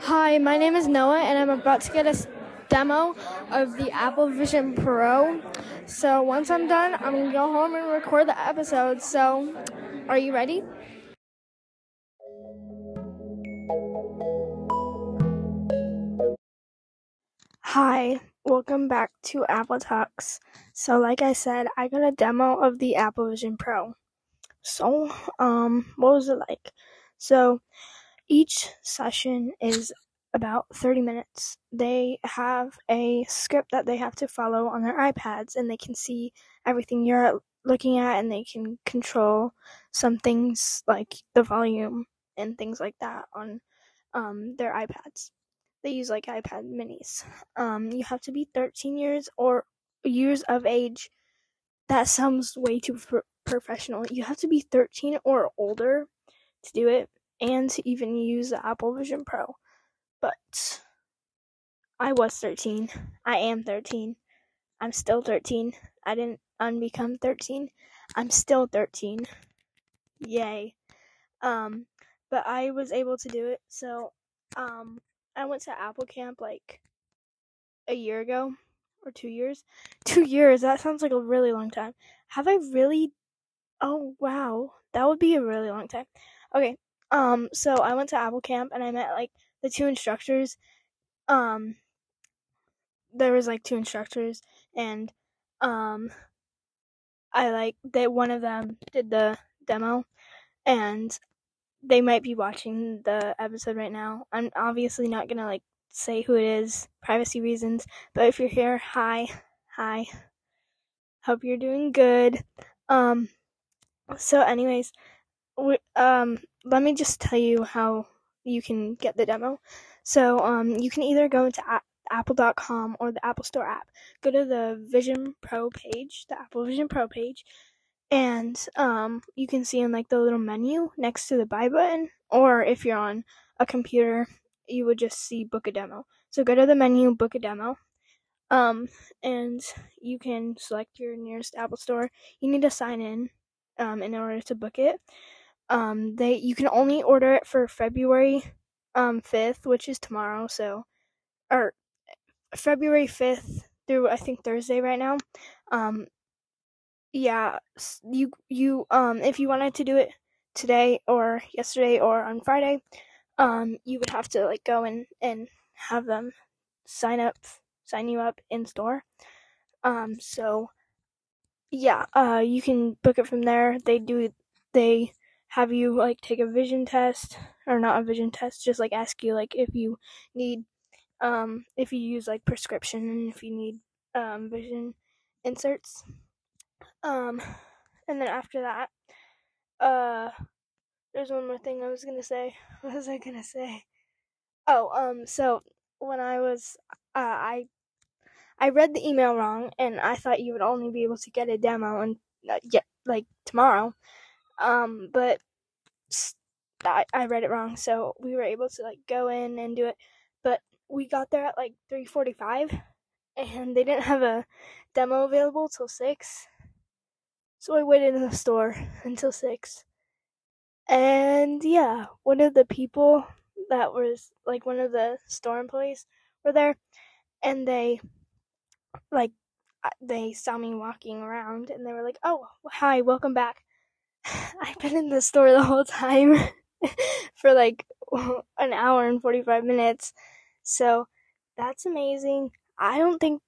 Hi, my name is Noah, and I'm about to get a demo of the Apple Vision Pro. So once I'm done, I'm gonna go home and record the episode. So, are you ready? Hi, welcome back to Apple Talks. So, like I said, I got a demo of the Apple Vision Pro. So, um, what was it like? So, each session is about 30 minutes. They have a script that they have to follow on their iPads and they can see everything you're looking at and they can control some things like the volume and things like that on um, their iPads. They use like iPad minis. Um, you have to be 13 years or years of age. That sounds way too pro- professional. You have to be 13 or older to do it and to even use the Apple Vision Pro. But I was 13. I am 13. I'm still 13. I didn't unbecome 13. I'm still 13. Yay. Um, but I was able to do it. So, um, I went to Apple Camp like a year ago or two years. Two years. That sounds like a really long time. Have I really? Oh wow, that would be a really long time. Okay. Um. So I went to Apple Camp and I met like the two instructors. Um. There was like two instructors and um. I like that one of them did the demo and they might be watching the episode right now. I'm obviously not gonna like say who it is, privacy reasons. But if you're here, hi, hi. Hope you're doing good. Um. So, anyways, we, um, let me just tell you how you can get the demo. So, um, you can either go into a- apple.com or the Apple Store app. Go to the Vision Pro page, the Apple Vision Pro page, and um, you can see in like the little menu next to the buy button, or if you're on a computer, you would just see book a demo. So go to the menu, book a demo, um, and you can select your nearest Apple Store. You need to sign in um, in order to book it. Um, they you can only order it for February um, 5th, which is tomorrow. So, or February 5th through I think Thursday right now. Um, yeah, you you um if you wanted to do it today or yesterday or on Friday, um you would have to like go and and have them sign up sign you up in store. Um so yeah, uh you can book it from there. They do they have you like take a vision test or not a vision test, just like ask you like if you need um if you use like prescription and if you need um vision inserts. Um and then after that, uh there's one more thing I was gonna say. What was I gonna say? Oh, um, so when I was uh I I read the email wrong and I thought you would only be able to get a demo and uh, like tomorrow. Um, but I read it wrong, so we were able to like go in and do it. But we got there at like 3:45 and they didn't have a demo available till 6. So I waited in the store until 6. And yeah, one of the people that was like one of the store employees were there and they like they saw me walking around and they were like, "Oh, hi, welcome back." I've been in the store the whole time for like an hour and 45 minutes. So, that's amazing. I don't think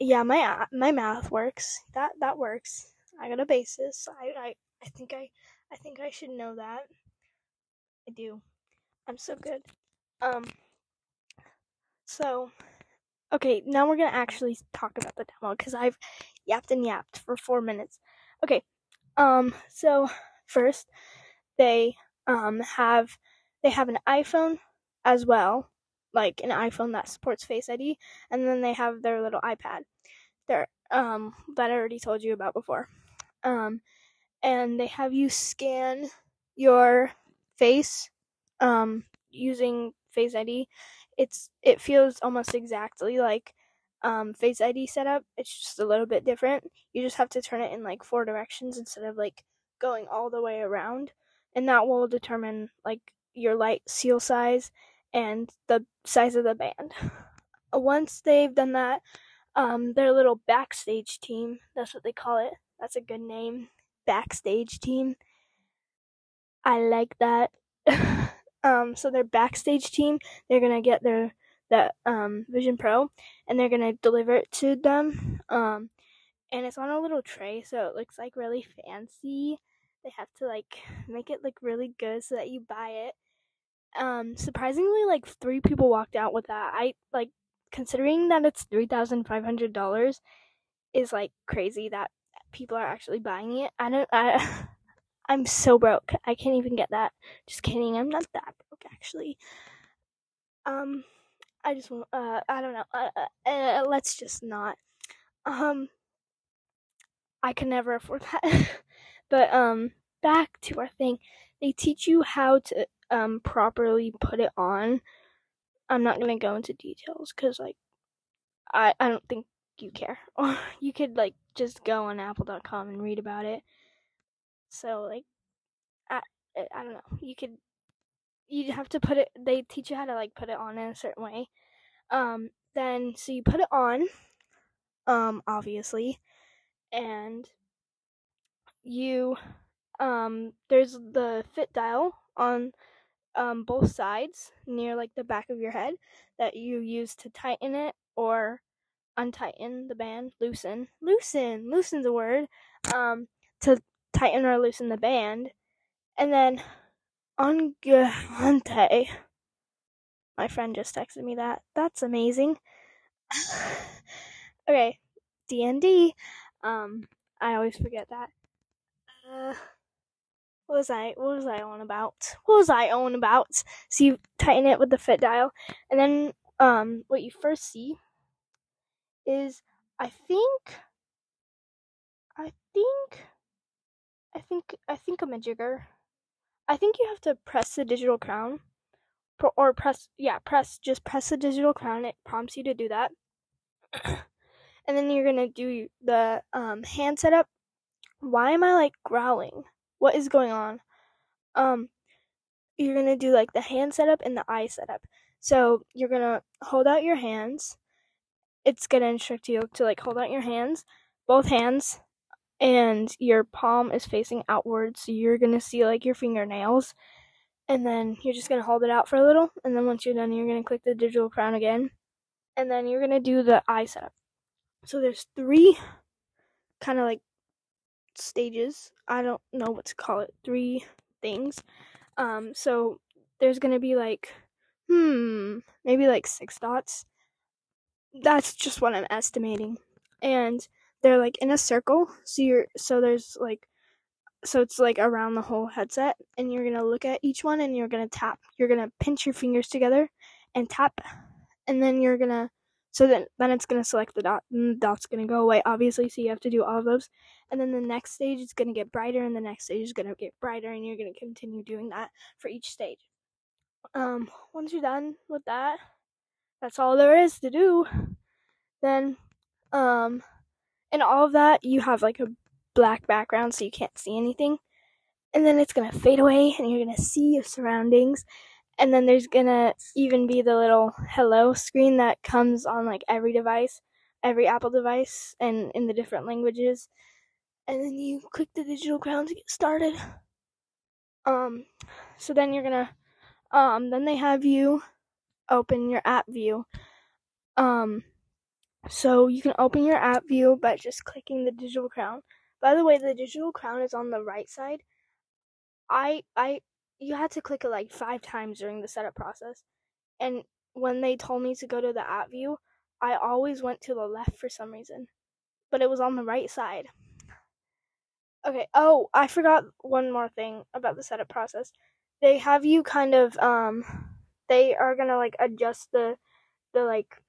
yeah, my uh, my math works. That that works. I got a basis. I I I think I I think I should know that. I do. I'm so good. Um so okay, now we're gonna actually talk about the demo because I've yapped and yapped for four minutes. Okay. Um so first they um have they have an iPhone as well, like an iPhone that supports Face ID, and then they have their little iPad. Their um that I already told you about before. Um and they have you scan your face um using Face ID. It's it feels almost exactly like um Face ID setup. It's just a little bit different. You just have to turn it in like four directions instead of like going all the way around, and that will determine like your light seal size and the size of the band. Once they've done that, um, their little backstage team, that's what they call it. That's a good name. Backstage team. I like that. um, so their backstage team, they're gonna get their that um Vision Pro and they're gonna deliver it to them. Um, and it's on a little tray, so it looks like really fancy. They have to like make it look really good so that you buy it. Um, surprisingly, like three people walked out with that. I like considering that it's three thousand five hundred dollars is like crazy that people are actually buying it. I don't. I I'm so broke. I can't even get that. Just kidding. I'm not that broke actually. Um, I just want. Uh, I don't know. Uh, uh, uh, let's just not. Um, I can never afford that. but um, back to our thing. They teach you how to um properly put it on. I'm not gonna go into details because like I I don't think you care. Or you could like just go on apple.com and read about it. So like I I don't know. You could you have to put it they teach you how to like put it on in a certain way. Um then so you put it on um obviously and you um there's the fit dial on um both sides near like the back of your head that you use to tighten it or untighten the band, loosen, loosen, loosen's a word, um, to tighten or loosen the band, and then Angante. My friend just texted me that. That's amazing. okay, D and D. Um, I always forget that. Uh, what was I? What was I on about? What was I on about? So you tighten it with the fit dial, and then um, what you first see is I think I think I think I think I'm a jigger. I think you have to press the digital crown or press yeah, press just press the digital crown. It prompts you to do that. and then you're to do the um hand setup. Why am I like growling? What is going on? Um you're to do like the hand setup and the eye setup. So, you're to hold out your hands it's gonna instruct you to like hold out your hands, both hands, and your palm is facing outwards, so you're gonna see like your fingernails. And then you're just gonna hold it out for a little, and then once you're done, you're gonna click the digital crown again, and then you're gonna do the eye setup. So there's three kind of like stages. I don't know what to call it. Three things. Um, so there's gonna be like, hmm, maybe like six dots that's just what I'm estimating. And they're like in a circle. So you're so there's like so it's like around the whole headset and you're going to look at each one and you're going to tap. You're going to pinch your fingers together and tap and then you're going to so then then it's going to select the dot and the dot's going to go away obviously so you have to do all of those and then the next stage is going to get brighter and the next stage is going to get brighter and you're going to continue doing that for each stage um once you're done with that that's all there is to do. Then, um, and all of that, you have like a black background so you can't see anything. And then it's gonna fade away and you're gonna see your surroundings. And then there's gonna even be the little hello screen that comes on like every device, every Apple device, and in the different languages. And then you click the digital crown to get started. Um, so then you're gonna, um, then they have you open your app view. Um, so you can open your app view by just clicking the digital crown. By the way, the digital crown is on the right side. I I you had to click it like five times during the setup process. And when they told me to go to the app view, I always went to the left for some reason. But it was on the right side. Okay, oh, I forgot one more thing about the setup process. They have you kind of um they are gonna like adjust the the like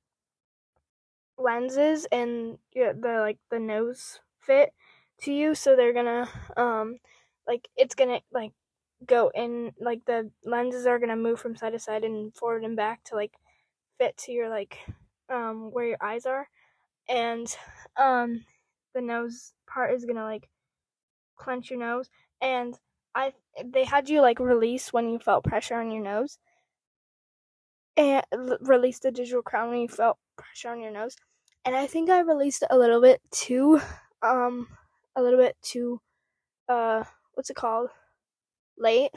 lenses and the like the nose fit to you so they're gonna um like it's gonna like go in like the lenses are gonna move from side to side and forward and back to like fit to your like um where your eyes are. And um the nose part is gonna like clench your nose. And I they had you like release when you felt pressure on your nose. And release the digital crown when you felt pressure on your nose. And I think I released a little bit too, um, a little bit too, uh, what's it called? Late.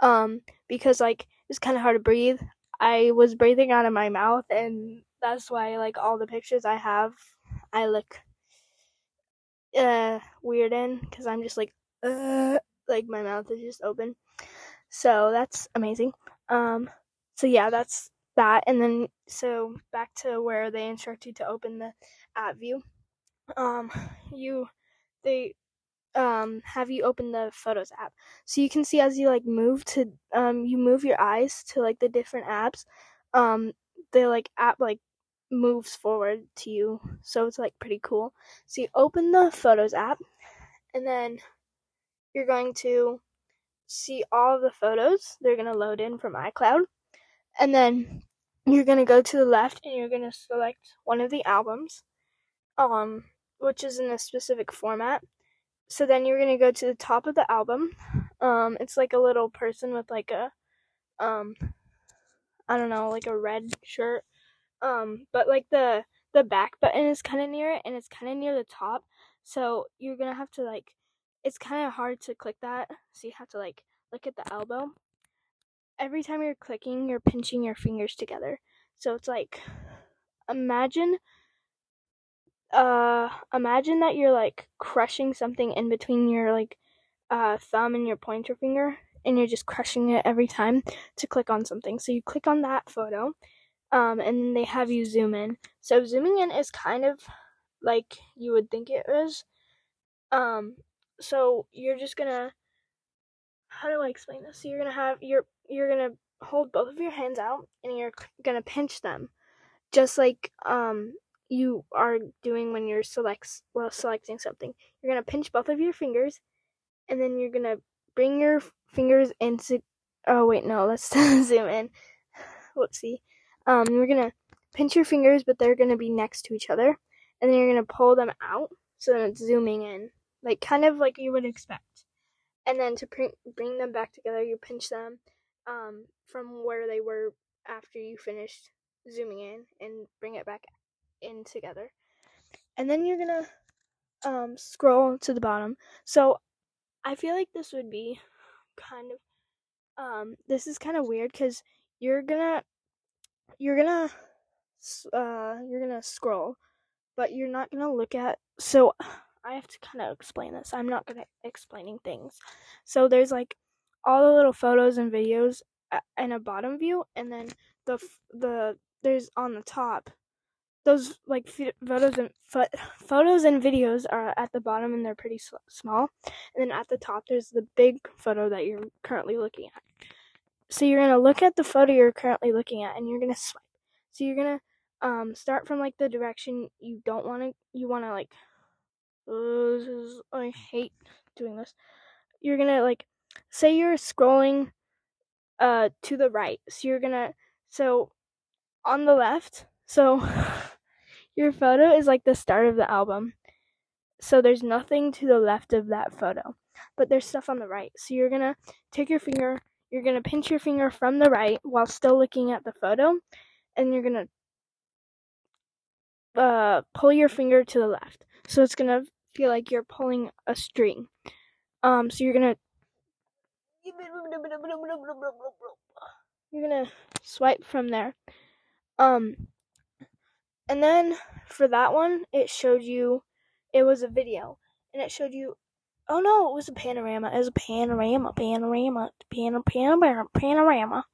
Um, because like it's kind of hard to breathe. I was breathing out of my mouth, and that's why like all the pictures I have, I look uh weird in because I'm just like uh like my mouth is just open. So that's amazing. Um so yeah, that's that and then so back to where they instruct you to open the app view. Um you they um have you open the photos app. So you can see as you like move to um you move your eyes to like the different apps um the like app like moves forward to you. So it's like pretty cool. So you open the photos app and then you're going to see all of the photos. They're going to load in from iCloud. And then you're to go to the left and you're to select one of the albums um which is in a specific format. So then you're to go to the top of the album. Um it's like a little person with like a um I don't know like a red shirt. Um but like the the back button is kind of near it and it's kind of near the top. So you're gonna have to like it's kind of hard to click that. So you have to like look at the elbow every time you're clicking you're pinching your fingers together so it's like imagine uh imagine that you're like crushing something in between your like uh thumb and your pointer finger and you're just crushing it every time to click on something so you click on that photo um, and they have you zoom in. So zooming in is kind of like you would think it is. Um, so you're just gonna how do I explain this? So you're gonna have you're you're gonna hold both of your hands out and you're gonna pinch them, just like um you are doing when you're selects well selecting something. You're gonna pinch both of your fingers, and then you're gonna bring your fingers into. Oh wait, no. Let's zoom in. Let's see. Um, you're gonna pinch your fingers, but they're gonna be next to each other, and then you're gonna pull them out so that it's zooming in, like kind of like you would expect. And then to bring bring them back together, you pinch them um, from where they were after you finished zooming in, and bring it back in together. And then you're gonna um, scroll to the bottom. So I feel like this would be kind of um, this is kind of weird because you're gonna you're gonna uh you're gonna scroll, but you're not gonna look at so I have to kind of explain this. I'm not gonna explaining things. So there's like all the little photos and videos in a bottom view, and then the the there's on the top. Those like photos and photos and videos are at the bottom, and they're pretty small. And then at the top, there's the big photo that you're currently looking at. So you're gonna look at the photo you're currently looking at, and you're gonna swipe. So you're gonna um start from like the direction you don't want to. You want to like. Uh, this is I hate doing this. You're gonna like say you're scrolling uh to the right. So you're gonna so on the left. So your photo is like the start of the album. So there's nothing to the left of that photo, but there's stuff on the right. So you're gonna take your finger you're to pinch your finger from the right while still looking at the photo, and you're to uh, pull your finger to the left. So it's to feel like you're pulling a string. Um, so you're to you're to swipe from there. Um, and then for that one, it showed you it was a video and it showed you Oh no, it was a panorama. It was a panorama, panorama, panorama, panorama, panorama.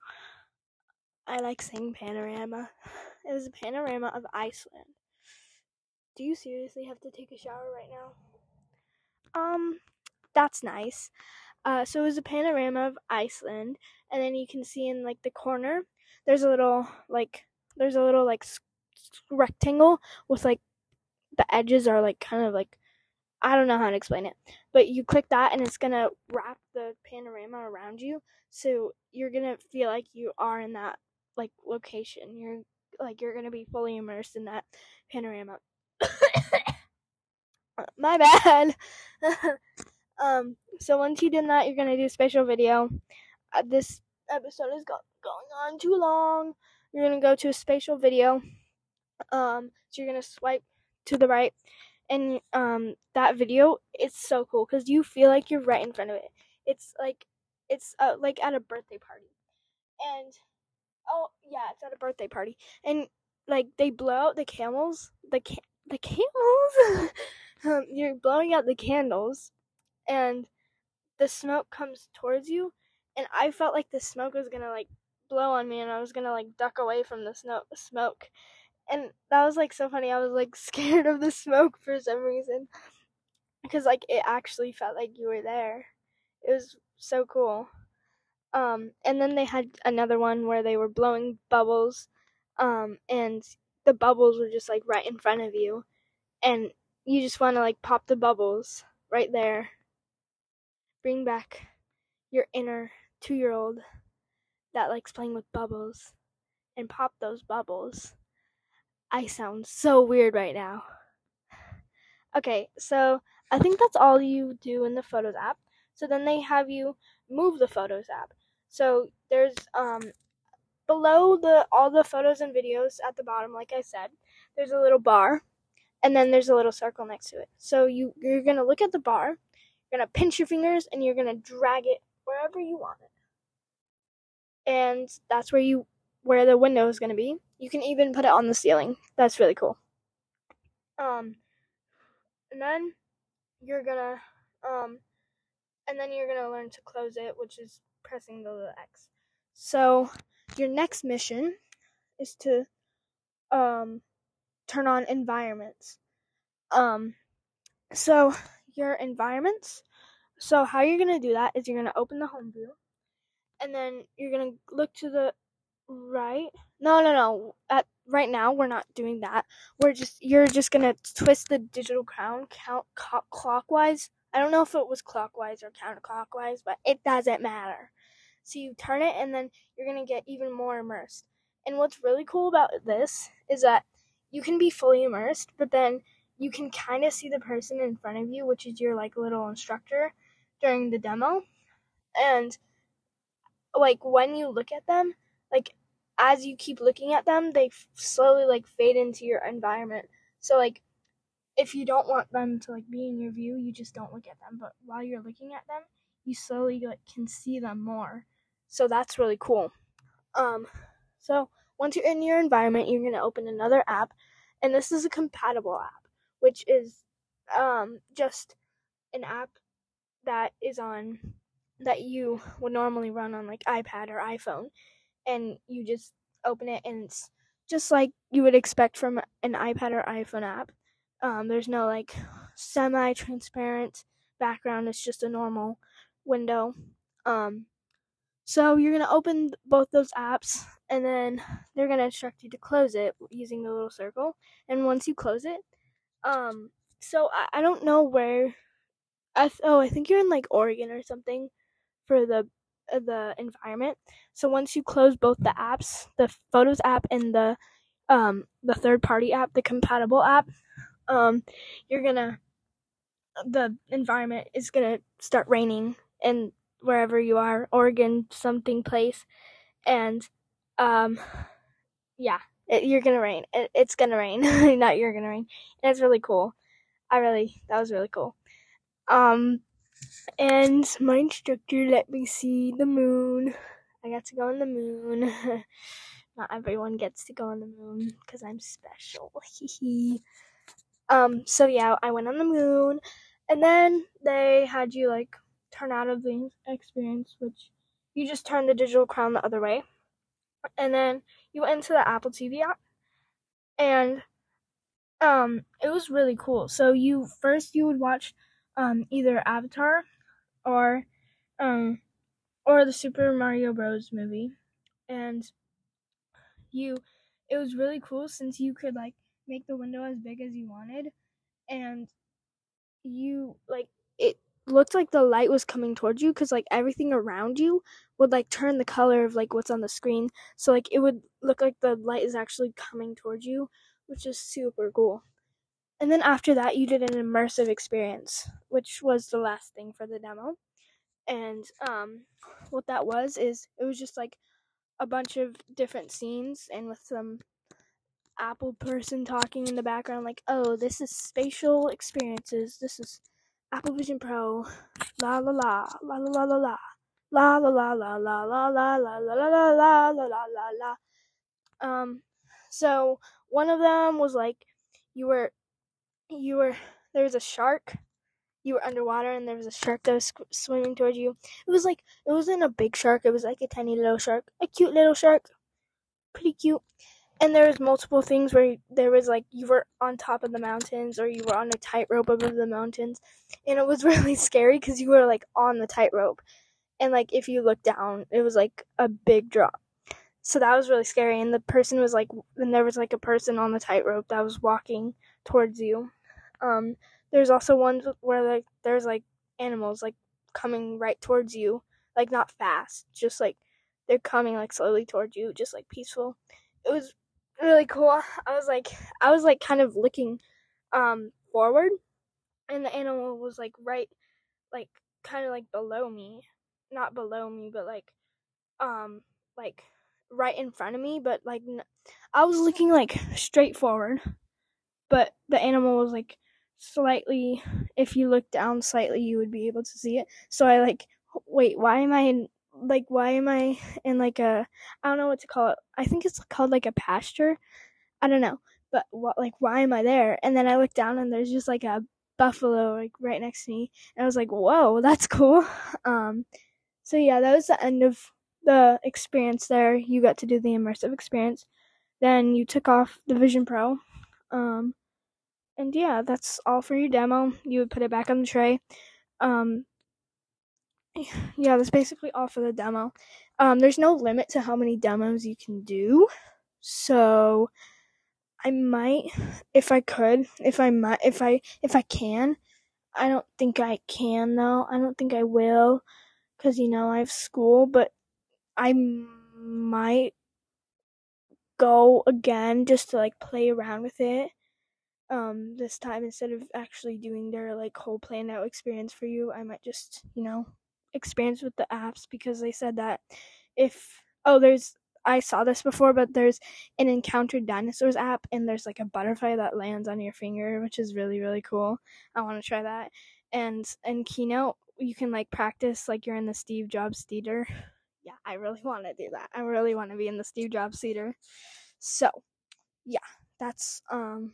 I like saying panorama. It was a panorama of Iceland. Do you seriously have to take a shower right now? Um, that's nice. Uh, so it was a panorama of Iceland, and then you can see in like the corner, there's a little like there's a little like rectangle with like the edges are like kind of like I don't know how to explain it, but you click that and it's gonna wrap the panorama around you, so you're gonna feel like you are in that like location. You're like you're gonna be fully immersed in that panorama. My bad. um, so once you done that, you're gonna do a special video. Uh, this episode is go- going on too long. You're gonna go to a spatial video. Um, so you're gonna swipe to the right, and um, that video it's so cool because you feel like you're right in front of it. It's like it's uh, like at a birthday party, and oh yeah, it's at a birthday party, and like they blow out the camels, the ca- the camels. um, you're blowing out the candles, and the smoke comes towards you, and I felt like the smoke was gonna like blow on me, and I was gonna like duck away from the snow- smoke, and that was like so funny. I was like scared of the smoke for some reason, because like it actually felt like you were there. It was so cool. Um, and then they had another one where they were blowing bubbles, um, and the bubbles were just like right in front of you, and you just want to like pop the bubbles right there. Bring back your inner two year old that likes playing with bubbles and pop those bubbles. I sound so weird right now. Okay, so I think that's all you do in the Photos app. So then they have you move the Photos app. So there's um below the all the photos and videos at the bottom, like I said, there's a little bar, and then there's a little circle next to it. So you you're gonna look at the bar, you're gonna pinch your fingers, and you're gonna drag it wherever you want it, and that's where you where the window is gonna be. You can even put it on the ceiling. That's really cool. Um, and then you're gonna um, and then you're gonna learn to close it, which is pressing the little X. So your next mission is to um turn on environments. Um so your environments so how you're going to do that is you're going to open the home view and then you're going to look to the right. No, no, no. At right now we're not doing that. We're just you're just going to twist the digital crown count co- clockwise. I don't know if it was clockwise or counterclockwise, but it doesn't matter. So you turn it and then you're going to get even more immersed. And what's really cool about this is that you can be fully immersed, but then you can kind of see the person in front of you, which is your like little instructor during the demo. And like when you look at them, like as you keep looking at them, they f- slowly like fade into your environment. So like if you don't want them to like be in your view, you just don't look at them. But while you're looking at them, you slowly like can see them more. So that's really cool. Um, so once you're in your environment, you're gonna open another app, and this is a compatible app, which is um just an app that is on that you would normally run on like iPad or iPhone, and you just open it, and it's just like you would expect from an iPad or iPhone app. Um, there's no like semi-transparent background; it's just a normal window. Um, so you're gonna open both those apps, and then they're gonna instruct you to close it using the little circle. And once you close it, um, so I, I don't know where. I th- oh I think you're in like Oregon or something for the uh, the environment. So once you close both the apps, the Photos app and the um the third party app, the compatible app, um, you're gonna the environment is gonna start raining and wherever you are, Oregon something place, and um, yeah, it, you're gonna rain. It, it's gonna rain, not you're gonna rain. And it's really cool. I really that was really cool. Um, and my instructor let me see the moon. I got to go on the moon. not everyone gets to go on the moon because I'm special. um, so yeah, I went on the moon, and then they had you like turn out of the experience, which you just turn the digital crown the other way. And then you went into the Apple TV app and um it was really cool. So you first you would watch um either Avatar or um or the Super Mario Bros movie. And you it was really cool since you could like make the window as big as you wanted and you like it looked like the light was coming towards you because like everything around you would like turn the color of like what's on the screen. So like it would look like the light is actually coming towards you which is super cool. And then after that you did an immersive experience which was the last thing for the demo. And um, what that was is it was just like a bunch of different scenes and with some Apple person talking in the background, like, oh, this is spatial experiences. This is Apple Vision Pro. La la la la la la la la. La la la la la la la la la la la la la la la. Um, so one of them was like, you were, you were, there was a shark. You were underwater and there was a shark that was swimming towards you. It was like, it wasn't a big shark. It was like a tiny little shark, a cute little shark, pretty cute and there was multiple things where there was like you were on top of the mountains or you were on a tightrope above the mountains. And it was really scary because you were like on the tightrope. And like if you looked down it was like a big drop. So that was really scary. And the person was like and there was like a person on the tightrope that was walking towards you. Um there's also ones where like there's like animals like coming right towards you. Like not fast just like they're coming like slowly towards you just like peaceful. It was really cool. I was like, I was like kind of looking um forward, and the animal was like right, like kind of like below me, not below me, but like um like right in front of me. But like I was looking like straight forward, but the animal was like slightly. If you look down slightly, you would be able to see it. So I like wait, why am I in like why am I in like a I don't know what to call it. I think it's called like a pasture. I don't know. But what like why am I there? And then I look down and there's just like a buffalo like right next to me. And I was like, "Whoa, that's cool." Um so yeah, that was the end of the experience there. You got to do the immersive experience. Then you took off the Vision Pro. Um and yeah, that's all for your demo. You would put it back on the tray. Um, yeah, that's basically all for the demo. Um, there's no limit to how many demos you can do, so I might, if I could, if I might, if I if I can. I don't think I can though. I don't think I will, cause you know I have school, but I might go again just to like play around with it um this time instead of actually doing their like whole planned out experience for you i might just you know experience with the apps because they said that if oh there's I saw this before, but there's an encountered dinosaurs app, and there's like a butterfly that lands on your finger, which is really really cool. I want to try that. And in Keynote, you can like practice like you're in the Steve Jobs theater. Yeah, I really want to do that. I really want to be in the Steve Jobs theater. So, yeah, that's um,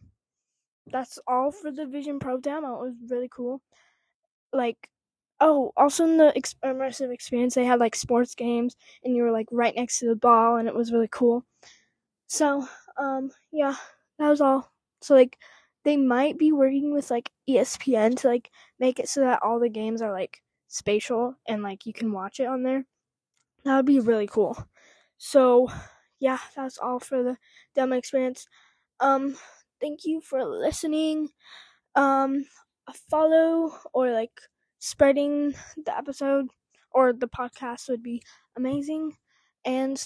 that's all for the Vision Pro demo. It was really cool. Like oh, also in the ex- immersive experience, they had like sports games, and you were like right next to the ball, and it was really cool. So, um, yeah, that was all. So like, they might be working with like ESPN to like make it so that all the games are like spatial and like you can watch it on there. That would be really cool. So, yeah, that's all for the demo experience. Um, thank you for listening. Um, follow or like spreading the episode or the podcast would be amazing. And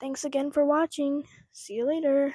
thanks again for watching. See you later.